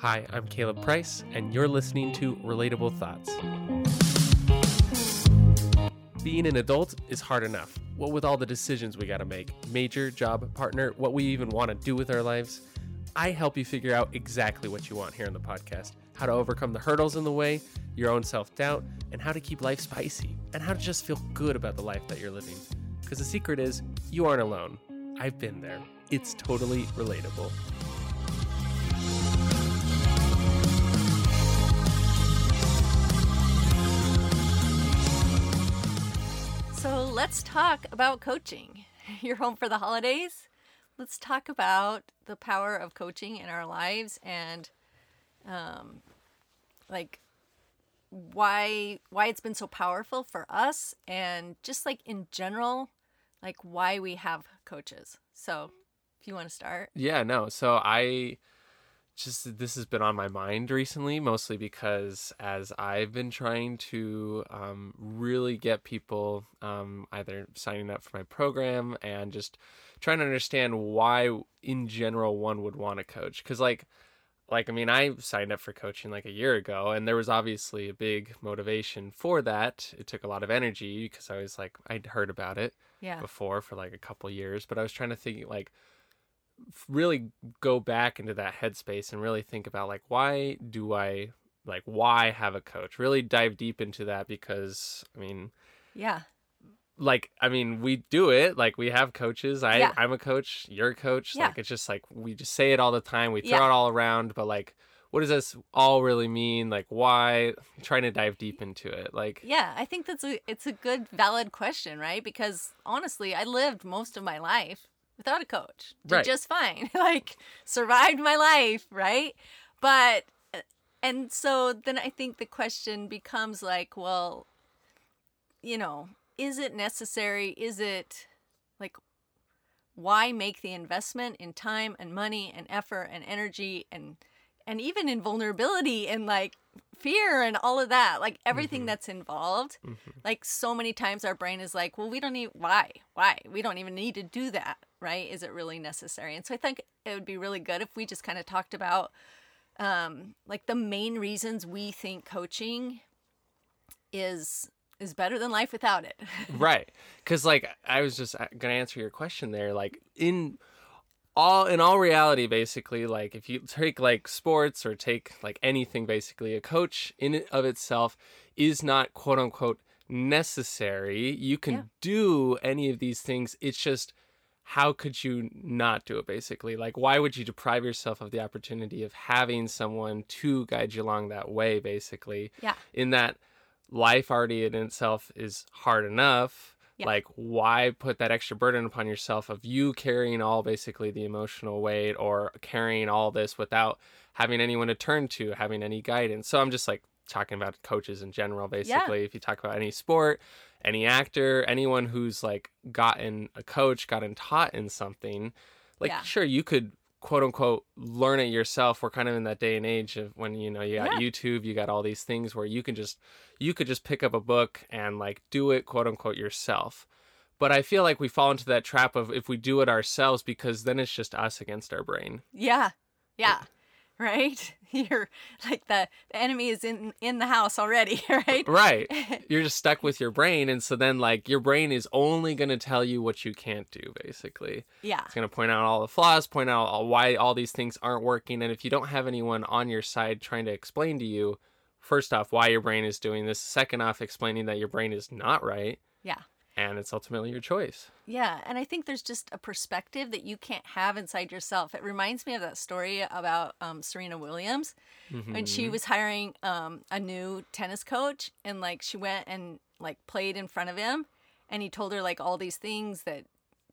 Hi, I'm Caleb Price, and you're listening to Relatable Thoughts. Being an adult is hard enough. What with all the decisions we gotta make major, job, partner, what we even wanna do with our lives. I help you figure out exactly what you want here on the podcast how to overcome the hurdles in the way, your own self doubt, and how to keep life spicy, and how to just feel good about the life that you're living. Because the secret is, you aren't alone. I've been there. It's totally relatable. Let's talk about coaching. You're home for the holidays. Let's talk about the power of coaching in our lives and, um, like why why it's been so powerful for us and just like in general, like why we have coaches. So, if you want to start. Yeah, no. So I just this has been on my mind recently, mostly because as I've been trying to um, really get people um, either signing up for my program and just trying to understand why, in general, one would want to coach. Because like, like I mean, I signed up for coaching like a year ago, and there was obviously a big motivation for that. It took a lot of energy because I was like, I'd heard about it Yeah. before for like a couple years, but I was trying to think like really go back into that headspace and really think about like why do I like why have a coach? Really dive deep into that because I mean Yeah. like I mean we do it like we have coaches. I Yeah. I'm a coach, you're a coach. Yeah. Like it's just like we just say it all the time. We throw Yeah. it all around, but like what does this all really mean? Like why I'm trying to dive deep into it. Like Yeah, I think that's a it's a good valid question, right? Because honestly, I lived most of my life without a coach. Did Right. just fine. like survived my life, right? But uh, and so then I think the question becomes like, well, you know, is it necessary? Is it like why make the investment in time and money and effort and energy and and even in vulnerability and like fear and all of that like everything Mhm. that's involved mhm. like so many times our brain is like well we don't need why? Why? We don't even need to do that right? Is it really necessary? And so i think it would be really good if we just kind of talked about um like the main reasons we think coaching is is better than life without it. Right. Because like i was just uh, gonna answer your question there like in all in all reality basically like if you take like sports or take like anything basically a coach in and of itself is not quote unquote necessary. You can Yeah. do any of these things. It's just how could you not do it basically? Like why would you deprive yourself of the opportunity of having someone to guide you along that way basically? Yeah. In that life already in itself is hard enough Yeah. like why put that extra burden upon yourself of you carrying all basically the emotional weight or carrying all this without having anyone to turn to having any guidance so i'm just like talking about coaches in general basically if you talk about any sport any actor anyone who's like gotten a coach gotten taught in something like Yeah. sure you could quote unquote learn it yourself we're kind of in that day and age of when you know you got Yeah. youtube you got all these things where you can just you could just pick up a book and like do it quote unquote yourself but i feel like we fall into that trap of if we do it ourselves because then it's just us against our brain Yeah. Yeah. Right? You're like the, the enemy is in in the house already, right? right you're just stuck with your brain and so then like your brain is only going to tell you what you can't do basically yeah. It's going to point out all the flaws, point out all, why all these things aren't working. And if you don't have anyone on your side trying to explain to you, first off, why your brain is doing this, second off, explaining that your brain is not right, Yeah. And it's ultimately your choice. Yeah, and I think there's just a perspective that you can't have inside yourself. It reminds me of that story about um, Serena Williams when she Mhm. was hiring um, a new tennis coach, and like she went and like played in front of him, and he told her like all these things that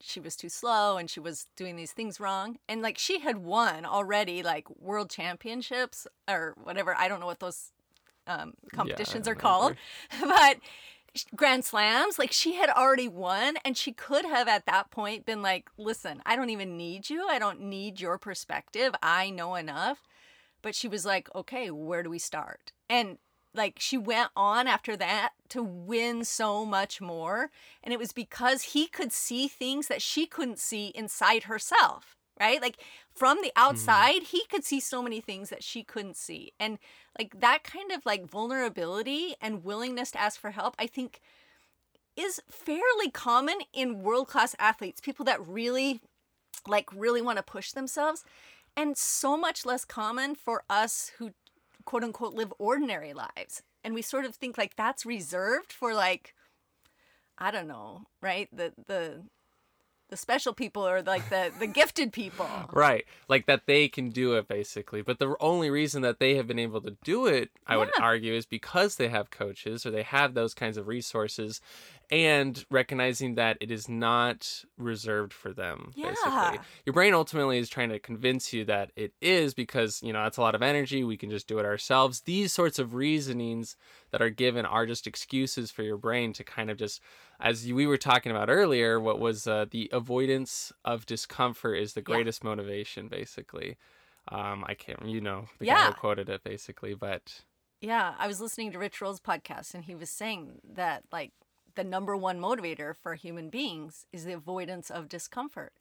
she was too slow and she was doing these things wrong, and like she had won already like world championships or whatever. I don't know what those um, competitions are don't called, but grand slams like she had already won and she could have at that point been like listen i don't even need you. I don't need your perspective. I know enough. But she was like okay where do we start? And like she went on after that to win so much more and it was because he could see things that she couldn't see inside herself right? Like from the mm-hmm. outside, he could see so many things that she couldn't see. And like that kind of like vulnerability and willingness to ask for help, I think is fairly common in world-class athletes, people that really like really want to push themselves and so much less common for us who quote unquote live ordinary lives. And we sort of think like that's reserved for like I don't know, right? The the the special people or like the the gifted people. Right. Like that they can do it basically. But the only reason that they have been able to do it, I would argue, is because they have coaches or they have those kinds of resources and recognizing that it is not reserved for them Yeah. basically. Your brain ultimately is trying to convince you that it is because, you know, that's a lot of energy, we can just do it ourselves. These sorts of reasonings that are given are just excuses for your brain to kind of just as we were talking about earlier, what was uh, the avoidance of discomfort is the Yeah. greatest motivation, basically. Um, I can't, you know, the guy Yeah. who quoted it basically, but Yeah, I was listening to Rich Roll's podcast and he was saying that like the number one motivator for human beings is the avoidance of discomfort.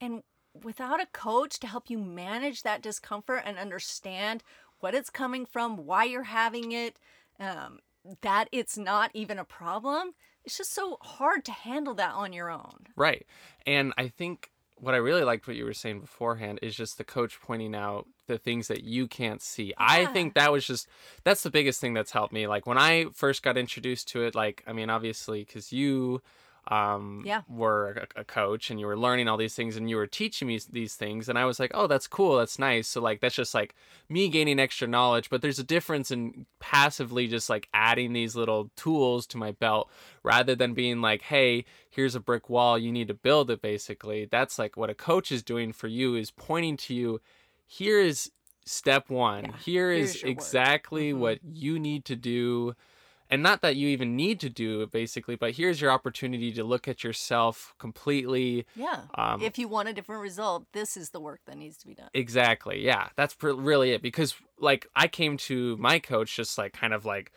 And without a coach to help you manage that discomfort and understand what it's coming from, why you're having it, um, that it's not even a problem, it's just so hard to handle that on your own. right. And I think what I really liked what you were saying beforehand is just the coach pointing out the things that you can't see. I think that was just that's the biggest thing that's helped me. Like when I first got introduced to it, like I mean, obviously, because you um Yeah. were a, a coach and you were learning all these things and you were teaching me these things. And i was like oh that's cool. That's nice. So like that's just like me gaining extra knowledge. But there's a difference in passively just like adding these little tools to my belt rather than being like hey here's a brick wall. You need to build it basically. That's like what a coach is doing for you is pointing to you here is step one. Yeah, here is here's your work. exactly Mhm. what you need to do and not that you even need to do it basically but here's your opportunity to look at yourself completely Yeah. um if you want a different result, this is the work that needs to be done. exactly yeah that's pr- really it because like i came to my coach just like kind of like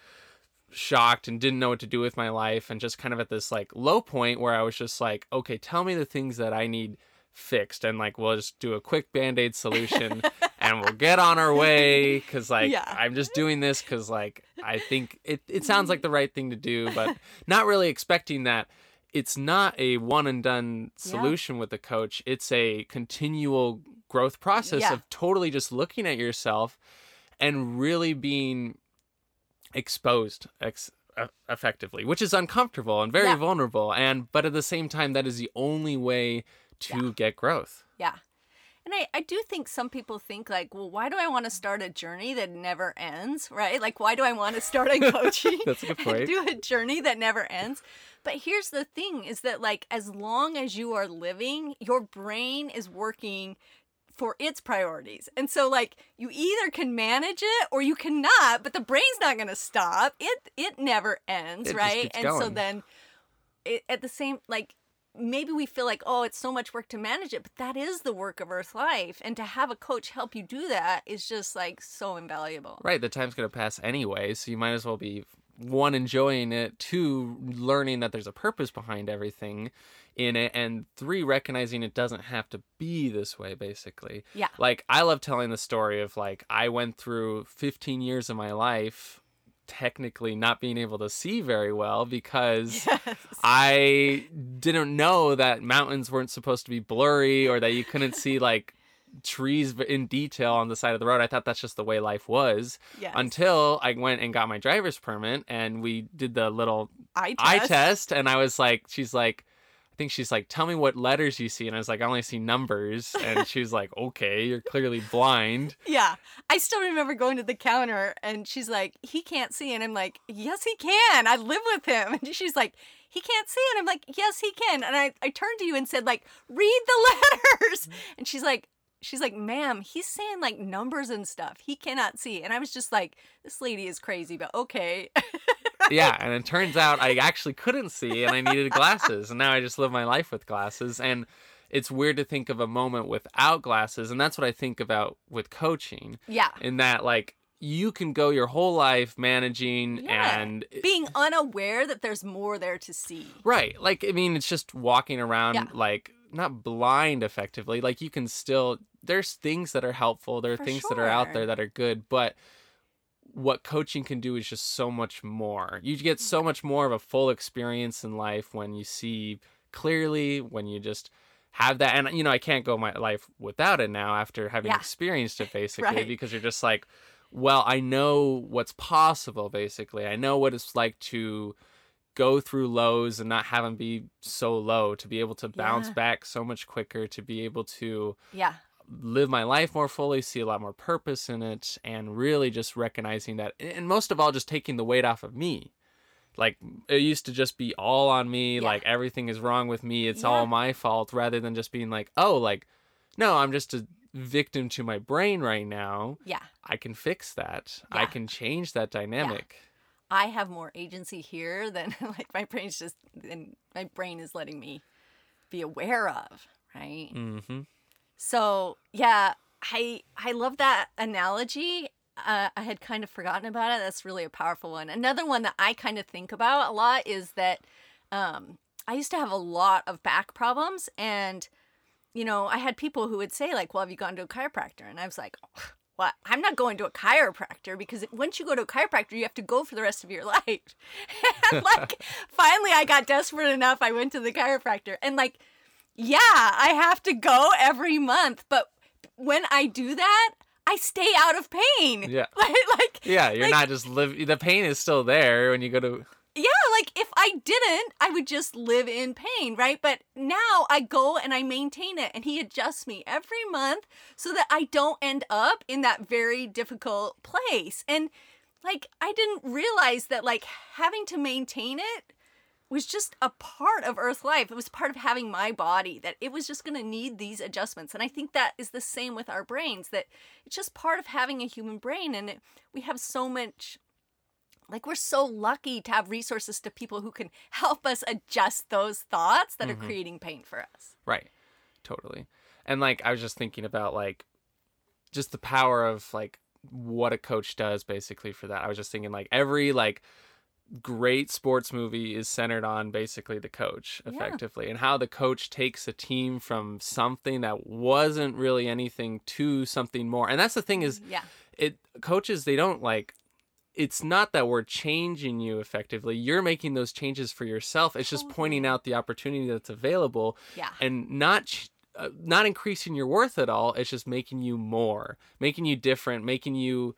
shocked and didn't know what to do with my life and just kind of at this like low point where i was just like okay tell me the things that i need fixed and like we'll just do a quick band-aid solution and we'll get on our way because like Yeah. i'm just doing this because like i think it, it sounds like the right thing to do but not really expecting that it's not a one and done Yeah. solution with the coach it's a continual growth process Yeah. of totally just looking at yourself and really being exposed ex- effectively which is uncomfortable and very Yeah. vulnerable and but at the same time that is the only way to get growth Yeah. And I, I do think some people think like, well, why do I want to start a journey that never ends, right? Like, why do I want to start on coaching That's a good point. do a journey that never ends? But here's the thing is that like as long as you are living, your brain is working for its priorities. And so like you either can manage it or you cannot, but the brain's not going to stop. It it never ends, It right? and so then it, at the same like maybe we feel like oh it's so much work to manage it but that is the work of earth life and to have a coach help you do that is just like so invaluable. Right the time's going to pass anyway so you might as well be one enjoying it two learning that there's a purpose behind everything in it and three recognizing it doesn't have to be this way basically. Yeah. Like i love telling the story of like i went through 15 years of my life technically not being able to see very well because yes. I didn't know that mountains weren't supposed to be blurry or that you couldn't see like trees in detail on the side of the road. I thought that's just the way life was yes. until I went and got my driver's permit and we did the little eye test. eye test and I was like she's like think she's like tell me what letters you see and I was like I only see numbers and she was like okay you're clearly blind. yeah i still remember going to the counter and she's like he can't see and i'm like yes he can i live with him and she's like he can't see and i'm like yes he can and i, I turned to you and said like read the letters and she's like she's like ma'am he's saying like numbers and stuff he cannot see and i was just like this lady is crazy but okay yeah, and it turns out I actually couldn't see and I needed glasses, and now I just live my life with glasses. And it's weird to think of a moment without glasses, and that's what I think about with coaching, yeah in that like you can go your whole life managing Yeah. and being unaware that there's more there to see right, like I mean, it's just walking around Yeah. like not blind effectively. Like you can still there's things that are helpful. There are For things that are out there that are good, but what coaching can do is just so much more. You get so much more of a full experience in life when you see clearly, when you just have that and you know, I can't go my life without it now after having Yeah. experienced it basically Right. because you're just like well, I know what's possible basically. I know what it's like to go through lows and not have them be so low to be able to bounce Yeah. back so much quicker to be able to Yeah. live my life more fully see a lot more purpose in it and really just recognizing that and most of all just taking the weight off of me like it used to just be all on me Yeah. like everything is wrong with me it's Yeah. all my fault rather than just being like oh like no i'm just a victim to my brain right now Yeah. i can fix that i can change that dynamic I have more agency here than like my brain's just and my brain is letting me be aware of, right? mm-hmm So yeah, I I love that analogy. Uh, I had kind of forgotten about it. That's really a powerful one. Another one that I kind of think about a lot is that um, I used to have a lot of back problems, and you know, I had people who would say like, "Well, have you gone to a chiropractor?" And I was like, "What? I'm not going to a chiropractor because once you go to a chiropractor, you have to go for the rest of your life." and like, finally, I got desperate enough. I went to the chiropractor, and like, yeah, I have to go every month, but when I do that, I stay out of pain. Yeah. Like, like yeah you're Like- not just live the pain is still there when you go to yeah, like if I didn't, I would just live in pain, right? But now I go and I maintain it, and he adjusts me every month so that I don't end up in that very difficult place. And like, I didn't realize that like having to maintain it was just a part of Earth life. It was part of having my body, that it was just going to need these adjustments. And I think that is the same with our brains, that it's just part of having a human brain. And it, we have so much like we're so lucky to have resources to people who can help us adjust those thoughts that Mhm. are creating pain for us. Right. Totally. And like I was just thinking about like just the power of like what a coach does basically for that. I was just thinking like every like great sports movie is centered on basically the coach Yeah. effectively and how the coach takes a team from something that wasn't really anything to something more. And that's the thing is Yeah. it coaches they don't like it's not that we're changing you effectively. You're making those changes for yourself. It's just pointing out the opportunity that's available Yeah. and not ch- uh, not increasing your worth at all it's just making you more making you different making you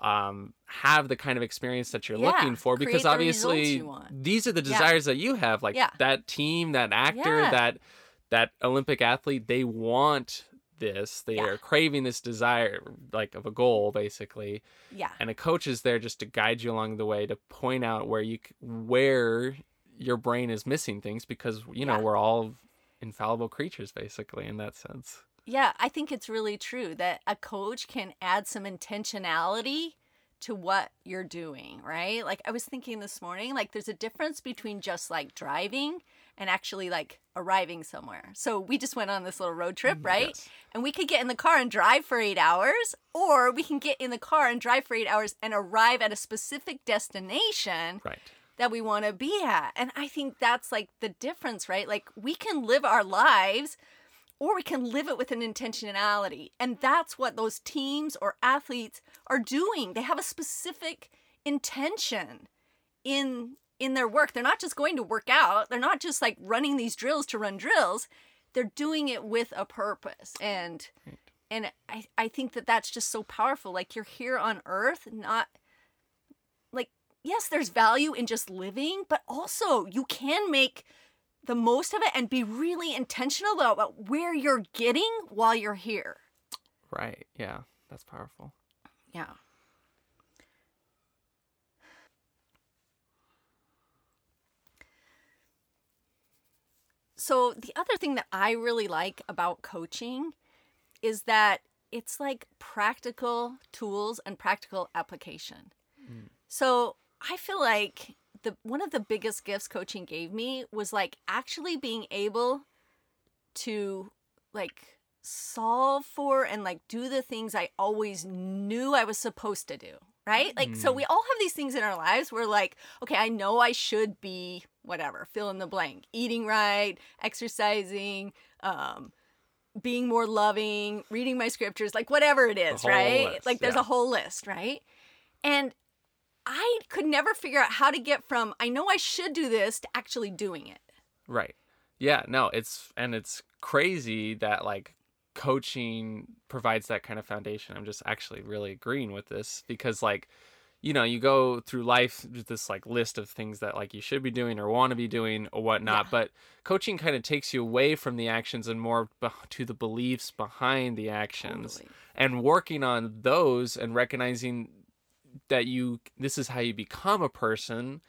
um have the kind of experience that you're Yeah, looking for because the obviously these are the Yeah. desires that you have like Yeah. that team that actor Yeah. that that olympic athlete they want this they Yeah. are craving this desire like of a goal basically Yeah. and a coach is there just to guide you along the way to point out where you where your brain is missing things because you know Yeah. we're all infallible creatures basically in that sense Yeah, I think it's really true that a coach can add some intentionality to what you're doing, right? Like I was thinking this morning, like there's a difference between just like driving and actually like arriving somewhere. So we just went on this little road trip, mm, right? Yes. And we could get in the car and drive for 8 hours, or we can get in the car and drive for 8 hours and arrive at a specific destination right that we want to be at. And I think that's like the difference, right? Like we can live our lives or we can live it with an intentionality. And that's what those teams or athletes are doing. They have a specific intention in in their work. They're not just going to work out. They're not just like running these drills to run drills. They're doing it with a purpose. And Right. and I I think that that's just so powerful. Like you're here on earth not like yes, there's value in just living, but also you can make the most of it and be really intentional about where you're getting while you're here. right yeah that's powerful Yeah. So, the other thing that I really like about coaching is that it's like practical tools and practical application. Mm. So, I feel like the one of the biggest gifts coaching gave me was like actually being able to like solve for and like do the things I always knew I was supposed to do, right? Like so Mm. we all have these things in our lives where like, okay, I know I should be whatever, fill in the blank, eating right, exercising, um, being more loving, reading my scriptures, like whatever it is, right? list, like there's yeah. a whole list, right? And I could never figure out how to get from I know I should do this to actually doing it. Right. Yeah, no, it's and it's crazy that like coaching provides that kind of foundation. I'm just actually really agreeing with this because like you know, you go through life with this like list of things that like you should be doing or want to be doing or whatnot, Yeah. but coaching kind of takes you away from the actions and more beh- to the beliefs behind the actions Totally. and working on those and recognizing that you this is how you become a person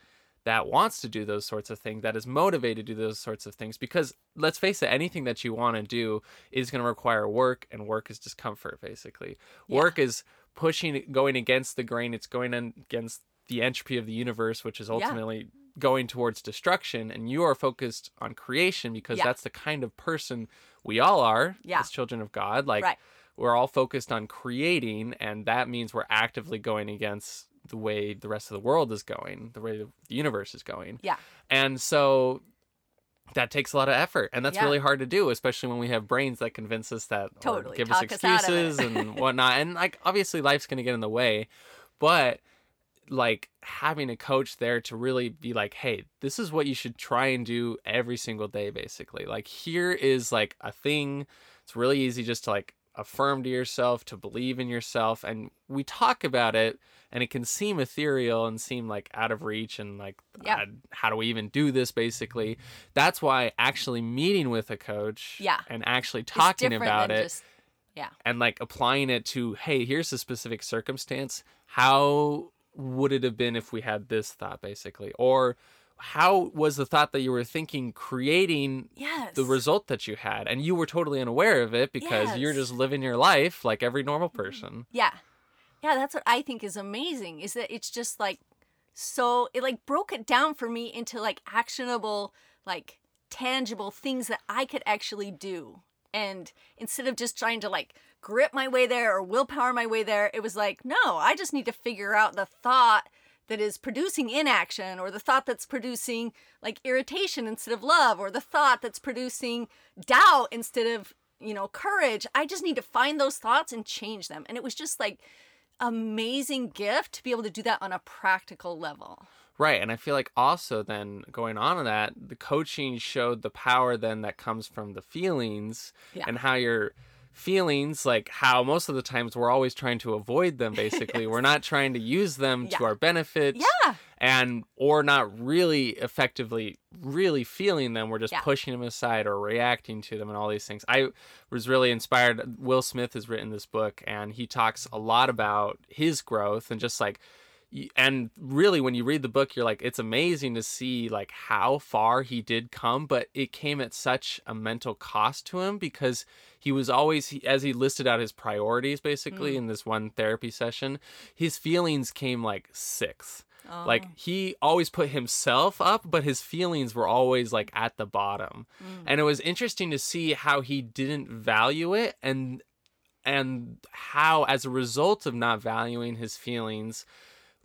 that wants to do those sorts of things that is motivated to do those sorts of things because let's face it anything that you want to do is going to require work and work is discomfort basically Yeah. work is pushing going against the grain it's going against the entropy of the universe which is Yeah. ultimately going towards destruction and you are focused on creation because Yeah. that's the kind of person we all are Yeah. as children of god like Right. We're all focused on creating and that means we're actively going against the way the rest of the world is going the way the universe is going Yeah. and so that takes a lot of effort and that's Yeah. really hard to do especially when we have brains that convince us that Totally. give Talk us us out of it. excuses and whatnot and like obviously life's going to get in the way but like having a coach there to really be like hey this is what you should try and do every single day basically like here is like a thing it's really easy just to like affirm to yourself to believe in yourself and we talk about it and it can seem ethereal and seem like out of reach and like Yeah. uh, how do we even do this basically that's why actually meeting with a coach Yeah. and actually talking about it just- yeah. and like applying it to hey here's a specific circumstance how would it have been if we had this thought basically or how was the thought that you were thinking creating Yes. the result that you had and you were totally unaware of it because you're just living your life like every normal mm-hmm. person Yeah. Yeah, that's what I think is amazing is that it's just like so it like broke it down for me into like actionable like tangible things that I could actually do. And instead of just trying to like grip my way there or willpower my way there, it was like, no, I just need to figure out the thought that is producing inaction or the thought that's producing like irritation instead of love or the thought that's producing doubt instead of you know courage. I just need to find those thoughts and change them. And it was just like amazing gift to be able to do that on a practical level. Right and i feel like also then going on to that the coaching showed the power then that comes from the feelings Yeah. and how your feelings like how most of the times we're always trying to avoid them basically. We're not trying to use them Yeah. to our benefit yeah. and or not really effectively really feeling them. We're just Yeah. pushing them aside or reacting to them and all these things. I was really inspired. Will smith has written this book and he talks a lot about his growth and just like and really when you read the book you're like it's amazing to see like how far he did come but it came at such a mental cost to him because he was always as he listed out his priorities basically in this one therapy session his feelings came like sixth Oh. like he always put himself up but his feelings were always like at the bottom Mm. and it was interesting to see how he didn't value it and and how as a result of not valuing his feelings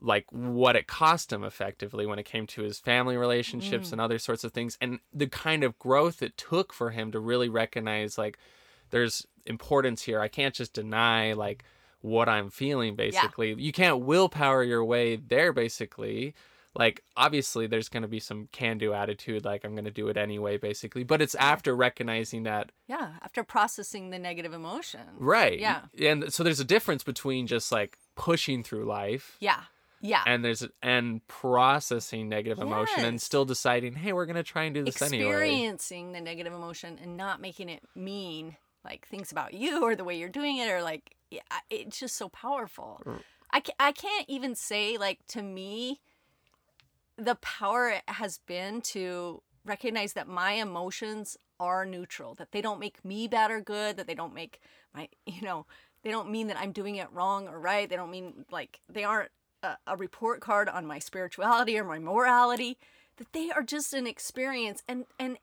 like what it cost him effectively when it came to his family relationships Mm. and other sorts of things and the kind of growth it took for him to really recognize like there's importance here. I can't just deny like what i'm feeling basically. You can't willpower your way there basically. Like obviously there's going to be some can do attitude like i'm going to do it anyway basically but it's after recognizing that yeah after processing the negative emotion. Right. Yeah. and so there's a difference between just like pushing through life yeah yeah. and there's and processing negative emotion and still deciding hey we're going to try and do this anyway. Experiencing the negative emotion and not making it mean like things about you or the way you're doing it or like yeah, it's just so powerful. Mm. I, ca- I can't even say like to me the power it has been to recognize that my emotions are neutral that they don't make me bad or good that they don't make my you know they don't mean that i'm doing it wrong or right. They don't mean like they aren't a, a report card on my spirituality or my morality that they are just an experience. And and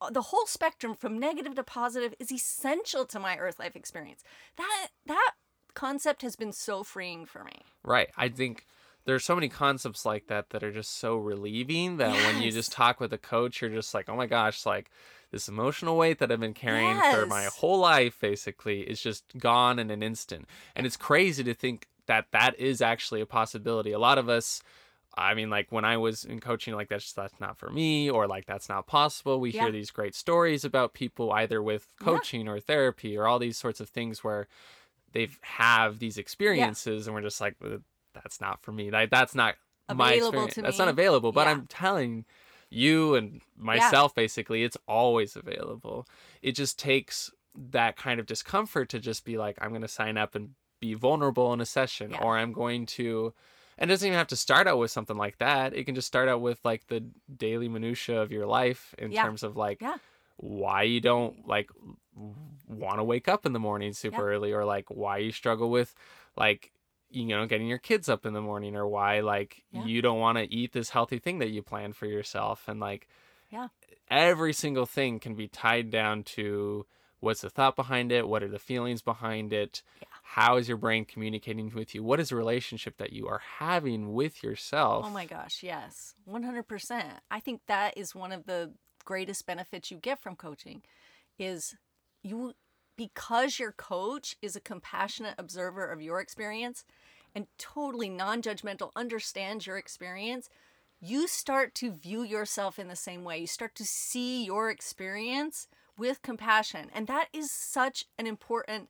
uh, the whole spectrum from negative to positive is essential to my earth life experience. That that concept has been so freeing for me. Right. I think there's so many concepts like that that are just so relieving that when you just talk with a coach, you're just like, oh my gosh, like this emotional weight that I've been carrying for my whole life basically is just gone in an instant. And it's crazy to think that that is actually a possibility. A lot of us, I mean, like when I was in coaching, like that's that's not for me, or like that's not possible. We Yeah. hear these great stories about people either with Yeah. coaching or therapy or all these sorts of things where they've have these experiences, and we're just like, "Uh, that's not for me. Like that's not my experience. That's not available. But Yeah. I'm telling you and myself, basically, it's always available. It just takes that kind of discomfort to just be like, I'm going to sign up and be vulnerable in a session, Yeah. or I'm going to. And it doesn't even have to start out with something like that. It can just start out with like the daily minutia of your life in Yeah. terms of like Yeah. why you don't like want to wake up in the morning super early or like why you struggle with like you know getting your kids up in the morning or why like you don't want to eat this healthy thing that you plan for yourself and like Yeah. every single thing can be tied down to what's the thought behind it what are the feelings behind it Yeah. How is your brain communicating with you what is the relationship that you are having with oh yourself Oh my gosh, yes. 100%. I think that is one of the greatest benefits you get from coaching is you because your coach is a compassionate observer of your experience and totally non-judgmental understands your experience, you start to view yourself in the same way. You start to see your experience with compassion. And that is such an important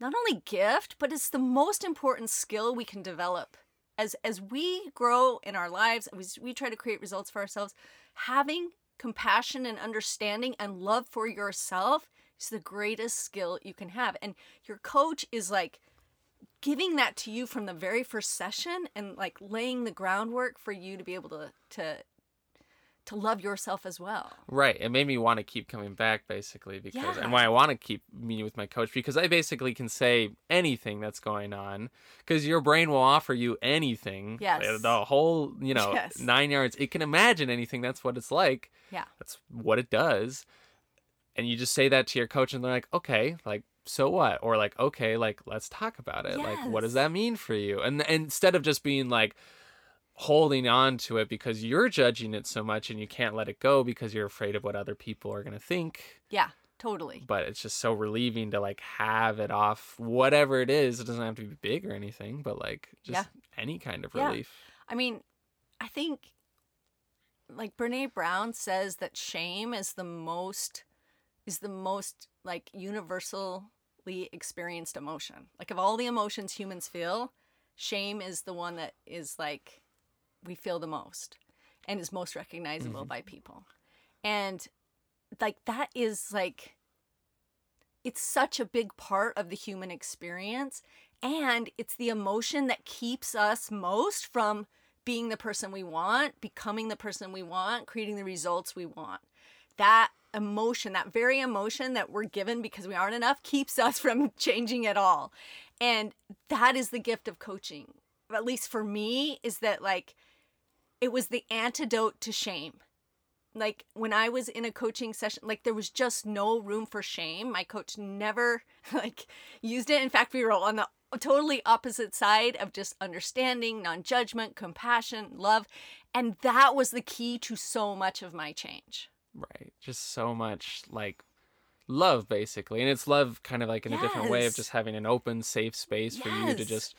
not only gift, but it's the most important skill we can develop. As as we grow in our lives as we try to create results for ourselves having compassion and understanding and love for yourself is the greatest skill you can have. And your coach is like giving that to you from the very first session and like laying the groundwork for you to be able to to to love yourself as well Right. It made me want to keep coming back basically because Yeah. and why I want to keep meeting with my coach because I basically can say anything that's going on because your brain will offer you anything. Yes. The whole, you know, Yes. 9 yards. It can imagine anything. That's what it's like. yeah That's what it does. And you just say that to your coach and they're like, "Okay, like so what?" Or like, "Okay, like let's talk about it. Like what does that mean for you?" And, and instead of just being like holding on to it because you're judging it so much and you can't let it go because you're afraid of what other people are going to think yeah totally but it's just so relieving to like have it off whatever it is it doesn't have to be big or anything but like just any kind of relief. Yeah. I mean, I think like Brene Brown says that shame is the most is the most like universally experienced emotion. Like of all the emotions humans feel, shame is the one that is like we feel the most and is most recognizable mm-hmm. by people. And like that is like it's such a big part of the human experience and it's the emotion that keeps us most from being the person we want, becoming the person we want, creating the results we want. That emotion, that very emotion that we're given because we aren't enough, keeps us from changing at all. And that is the gift of coaching, at least for me, is that like it was the antidote to shame. Like when I was in a coaching session, like there was just no room for shame. My coach never like used it. In fact, we were on the totally opposite side of just understanding, non-judgment, compassion, love, and that was the key to so much of my change. right just so much like love basically and it's love kind of like in a different way of just having an open safe space for you to just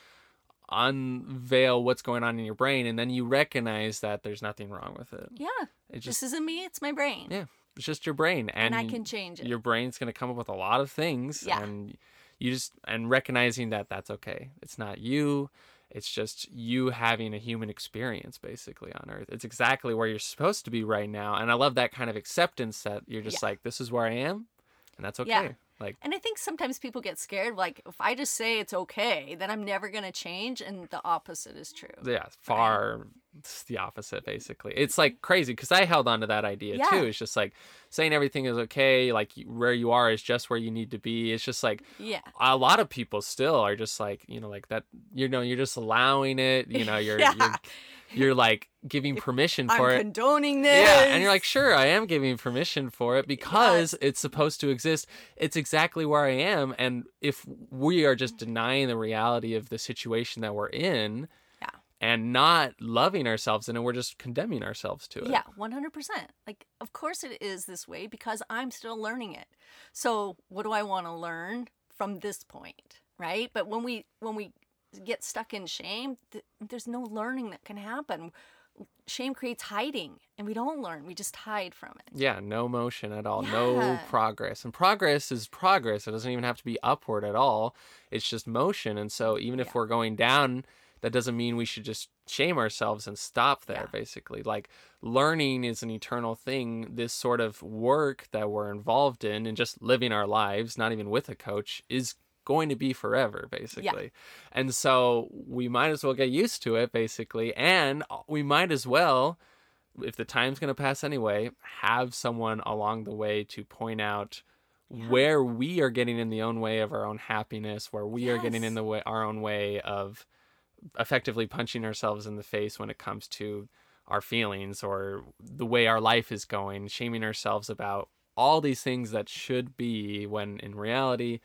unveil what's going on in your brain and then you recognize that there's nothing wrong with it Yeah, it just this isn't me; it's my brain, yeah it's just your brain and, and I can change it. your brain's going to come up with a lot of things Yeah. and you just and recognizing that that's okay it's not you it's just you having a human experience basically on earth it's exactly where you're supposed to be right now and i love that kind of acceptance that you're just Yeah. like this is where i am and that's okay Yeah. Like And I think sometimes people get scared, like if I just say it's okay, then I'm never gonna change, and the opposite is true. yeah far it's the opposite basically it's like crazy because i held on to that idea Yeah. too it's just like saying everything is okay like where you are is just where you need to be it's just like Yeah, a lot of people still are just like you know like that you know you're just allowing it you know you're yeah. you're, you're like giving permission for I'm it condoning this. yeah and you're like sure i am giving permission for it because it's supposed to exist it's exactly where i am and if we are just mm-hmm. denying the reality of the situation that we're in Yeah. and not loving ourselves in it. We're just condemning ourselves to it. Yeah, 100%. Like, of course it is this way because I'm still learning it. So, what do I want to learn from this point? Right. But when we, when we, get stuck in shame th- there's no learning that can happen shame creates hiding and we don't learn we just hide from it Yeah, no motion at all, no progress. And progress is progress. It doesn't even have to be upward at all. It's just motion. And so even if Yeah. we're going down, that doesn't mean we should just shame ourselves and stop there, Yeah. basically. Like learning is an eternal thing. This sort of work that we're involved in and just living our lives, not even with a coach, is going to be forever, basically. And so we might as well get used to it, basically. And we might as well if the time's going to pass anyway, have someone along the way to point out Yeah. where we are getting in the own way of our own happiness, where we are getting in the way our own way of effectively punching ourselves in the face when it comes to our feelings or the way our life is going, shaming ourselves about all these things that should be when in reality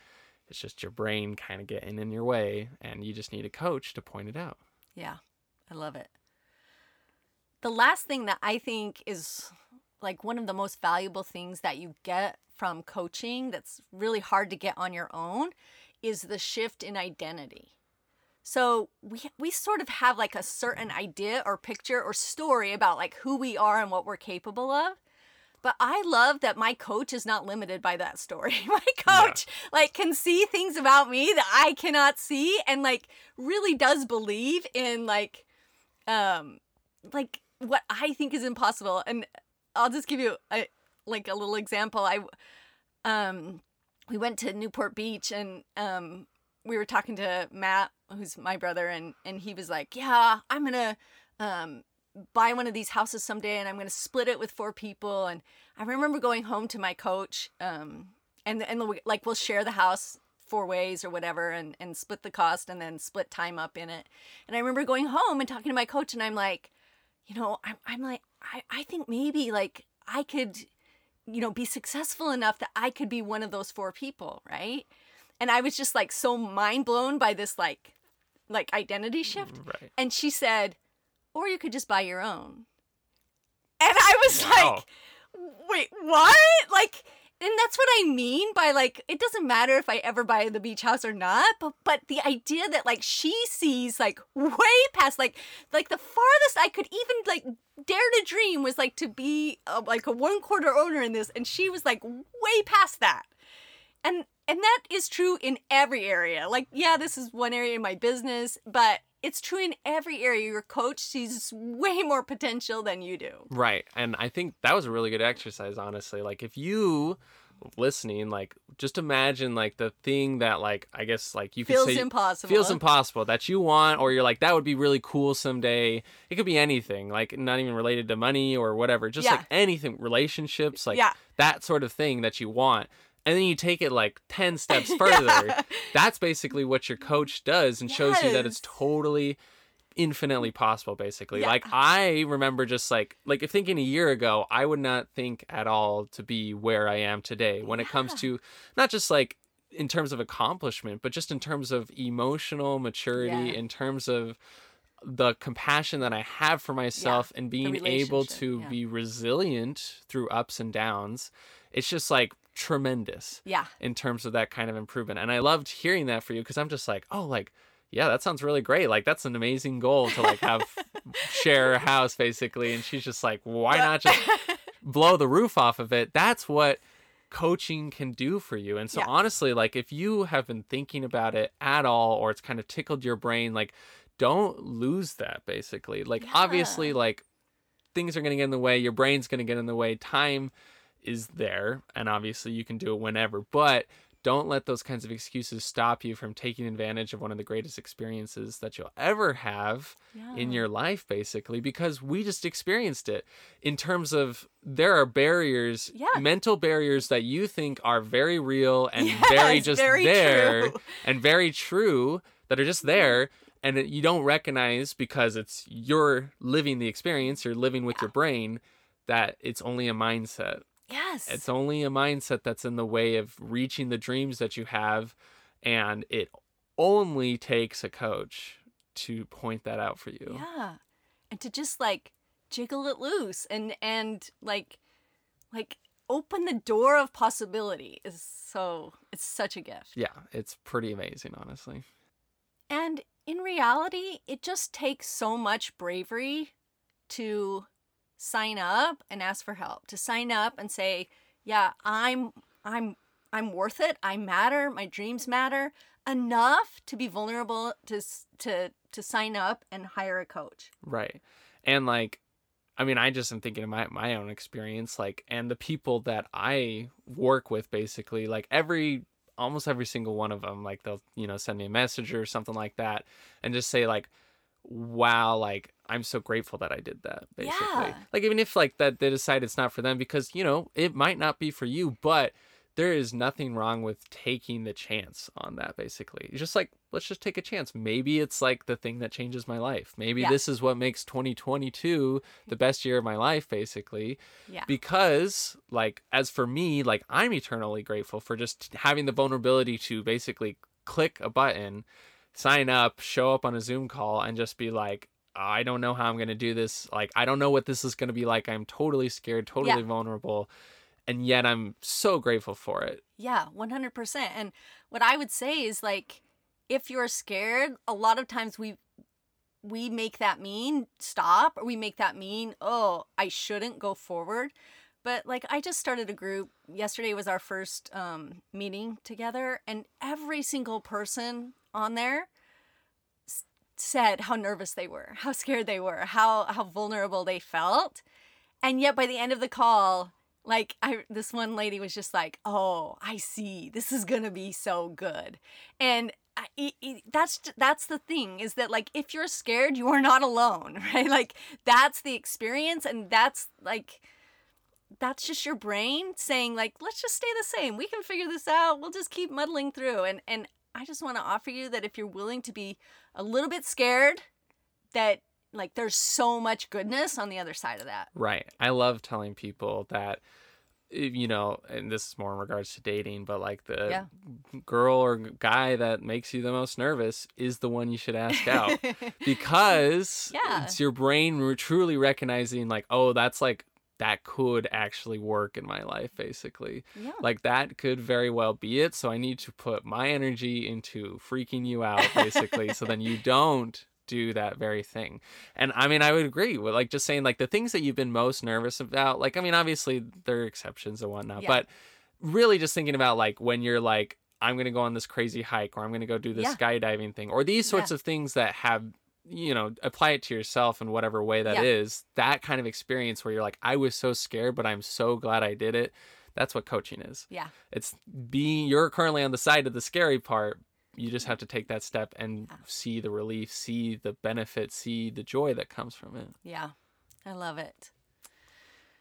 it's just your brain kind of getting in your way and you just need a coach to point it out. Yeah, I love it. The last thing that I think is like one of the most valuable things that you get from coaching that's really hard to get on your own is the shift in identity. So we we sort of have like a certain idea or picture or story about like who we are and what we're capable of. But I love that my coach is not limited by that story. My coach like can see things about me that I cannot see and like really does believe in like um like what I think is impossible. And I'll just give you a like a little example. I um we went to Newport Beach and um we were talking to Matt, who's my brother, and and he was like, "Yeah, I'm gonna um buy one of these houses someday, and I'm gonna split it with four people." And I remember going home to my coach, um, and and like we'll share the house four ways or whatever, and and split the cost, and then split time up in it. And I remember going home and talking to my coach, and I'm like, you know, I'm I'm like, I I think maybe like I could you know, be successful enough that I could be one of those four people, right? And I was just like so mind blown by this like like identity shift. Right. And she said, "Or you could just buy your own." And I was Wow. like, "Wait, what?" Like and that's what I mean by like it doesn't matter if I ever buy the beach house or not, but but the idea that like she sees like way past like like the farthest I could even like dare to dream was like to be uh, like a one quarter owner in this and she was like way past that. And and that is true in every area. Like yeah, this is one area in my business, but it's true in every area. Your coach sees way more potential than you do. Right. And I think that was a really good exercise, honestly. Like, if you listening, like, just imagine, like, the thing that, like, I guess, like, you could Feels say impossible. feels impossible that you want, or you're like, that would be really cool someday. It could be anything, like, not even related to money or whatever, just Yeah. like anything, relationships, like, Yeah. that sort of thing that you want. And then you take it like 10 steps further. That's basically what your coach does and shows you that it's totally infinitely possible basically Yeah. like i remember just like like if thinking a year ago i would not think at all to be where i am today when it comes to not just like in terms of accomplishment but just in terms of emotional maturity Yeah. in terms of the compassion that i have for myself and being able to yeah. be resilient through ups and downs it's just like tremendous yeah. in terms of that kind of improvement. And I loved hearing that for you because I'm just like, oh, like, yeah, that sounds really great. Like, that's an amazing goal to like have share a house basically. And she's just like, why not just blow the roof off of it? That's what coaching can do for you. And so, Yeah. honestly, like, if you have been thinking about it at all or it's kind of tickled your brain, like, don't lose that basically. Like, obviously, like, things are going to get in the way, your brain's going to get in the way, time is there and obviously you can do it whenever but don't let those kinds of excuses stop you from taking advantage of one of the greatest experiences that you'll ever have in your life basically because we just experienced it in terms of there are barriers Yeah. mental barriers that you think are very real and very just very there true. and very true that are just there and that you don't recognize because it's you're living the experience you're living with your brain that it's only a mindset Yes. it's only a mindset that's in the way of reaching the dreams that you have. And it only takes a coach to point that out for you. Yeah. And to just like jiggle it loose and and like like open the door of possibility is so it's such a gift. Yeah, it's pretty amazing, honestly. And in reality, it just takes so much bravery to sign up and ask for help, to sign up and say, "Yeah, I'm I'm I'm worth it. I matter. My dreams matter enough to be vulnerable to to to sign up and hire a coach." Right. And like I mean, I just am thinking of my my own experience, like and the people that I work with basically, like every almost every single one of them, like they'll, you know, send me a message or something like that and just say like wow, like I'm so grateful that I did that basically. Yeah. Like even if like that they decide it's not for them because, you know, it might not be for you, but there is nothing wrong with taking the chance on that basically It's just like let's just take a chance maybe it's like the thing that changes my life maybe Yeah. this is what makes 2022 the best year of my life basically Yeah. because like as for me like i'm eternally grateful for just having the vulnerability to basically click a button sign up show up on a zoom call and just be like i don't know how i'm going to do this like i don't know what this is going to be like i'm totally scared totally vulnerable and yet i'm so grateful for it Yeah, 100%. And what I would say is like if you're scared, a lot of times we we make that mean stop or we make that mean, oh, I shouldn't go forward. But like I just started a group. Yesterday was our first um meeting together and every single person on there said how nervous they were, how scared they were, how how vulnerable they felt. And yet by the end of the call, like I this one lady was just like, "Oh, I see. This is going to be so good." And I, that's that's the thing is that like if you're scared, you are not alone, right? Like that's the experience and that's like that's just your brain saying like, "Let's just stay the same. We can figure this out. We'll just keep muddling through." And and I just want to offer you that if you're willing to be a little bit scared, that like there's so much goodness on the other side of that. Right. I love telling people that, eh, you know, and this is more in regards to dating, but like the Yeah. girl or guy that makes you the most nervous is the one you should ask out because Yeah. it's your brain truly recognizing, like, oh, that's like, that could actually work in my life, basically. yeah. Like, that could very well be it. So I need to put my energy into freaking you out, basically, so then you don't do that very thing. And I mean, I would agree with like just saying like the things that you've been most nervous about. Like, I mean, obviously there are exceptions and whatnot, Yeah. but really just thinking about like when you're like, I'm gonna go on this crazy hike or I'm gonna go do this Yeah. skydiving thing or these sorts of things that have you know apply it to yourself in whatever way that is. Yeah. that kind of experience where you're like i was so scared but i'm so glad i did it that's what coaching is Yeah. it's being you're currently on the side of the scary part you just mm-hmm. have to take that step and Yeah. see the relief see the benefit see the joy that comes from it Yeah. I love it.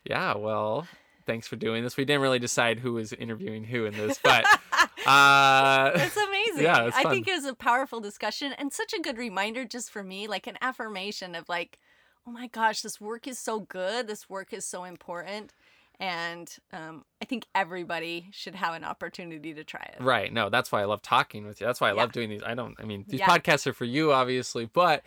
yeah well thanks for doing this we didn't really decide who was interviewing who in this but uh It's amazing. Yeah, it's I think it was a powerful discussion and such a good reminder just for me, like an affirmation of like, oh my gosh, this work is so good. This work is so important. And um, I think everybody should have an opportunity to try it. Right. No, that's why I love talking with you. That's why I Yeah. love doing these. I don't, I mean, these Yeah. podcasts are for you, obviously, but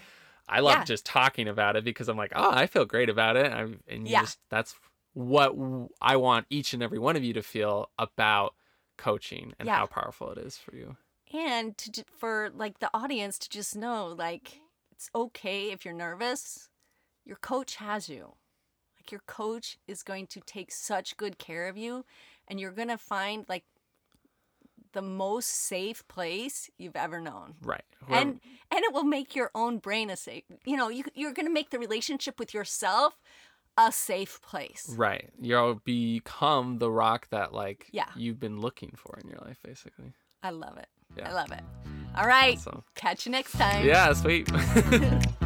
I love Yeah. just talking about it because I'm like, oh, I feel great about it. I, and you just, that's what I want each and every one of you to feel about coaching and Yeah. how powerful it is for you. And to, for like the audience to just know, like, it's okay if you're nervous. Your coach has you. Like, your coach is going to take such good care of you, and you're going to find like the most safe place you've ever known. Right. Whoever- and and it will make your own brain a safe you know you, you're going to make the relationship with yourself a safe place right. You'll become the rock that, like, Yeah. you've been looking for in your life, basically. i love it Yeah. i love it all right Awesome. catch you next time Yeah, sweet.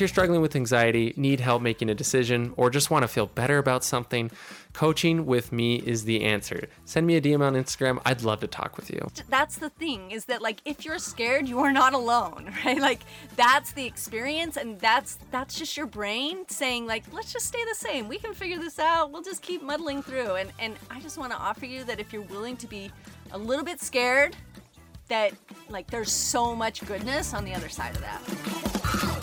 If you're struggling with anxiety, need help making a decision, or just want to feel better about something, coaching with me is the answer. Send me a DM on Instagram. I'd love to talk with you. That's the thing is that like if you're scared, you are not alone, right? Like that's the experience and that's that's just your brain saying like let's just stay the same. We can figure this out. We'll just keep muddling through. And and I just want to offer you that if you're willing to be a little bit scared that like there's so much goodness on the other side of that.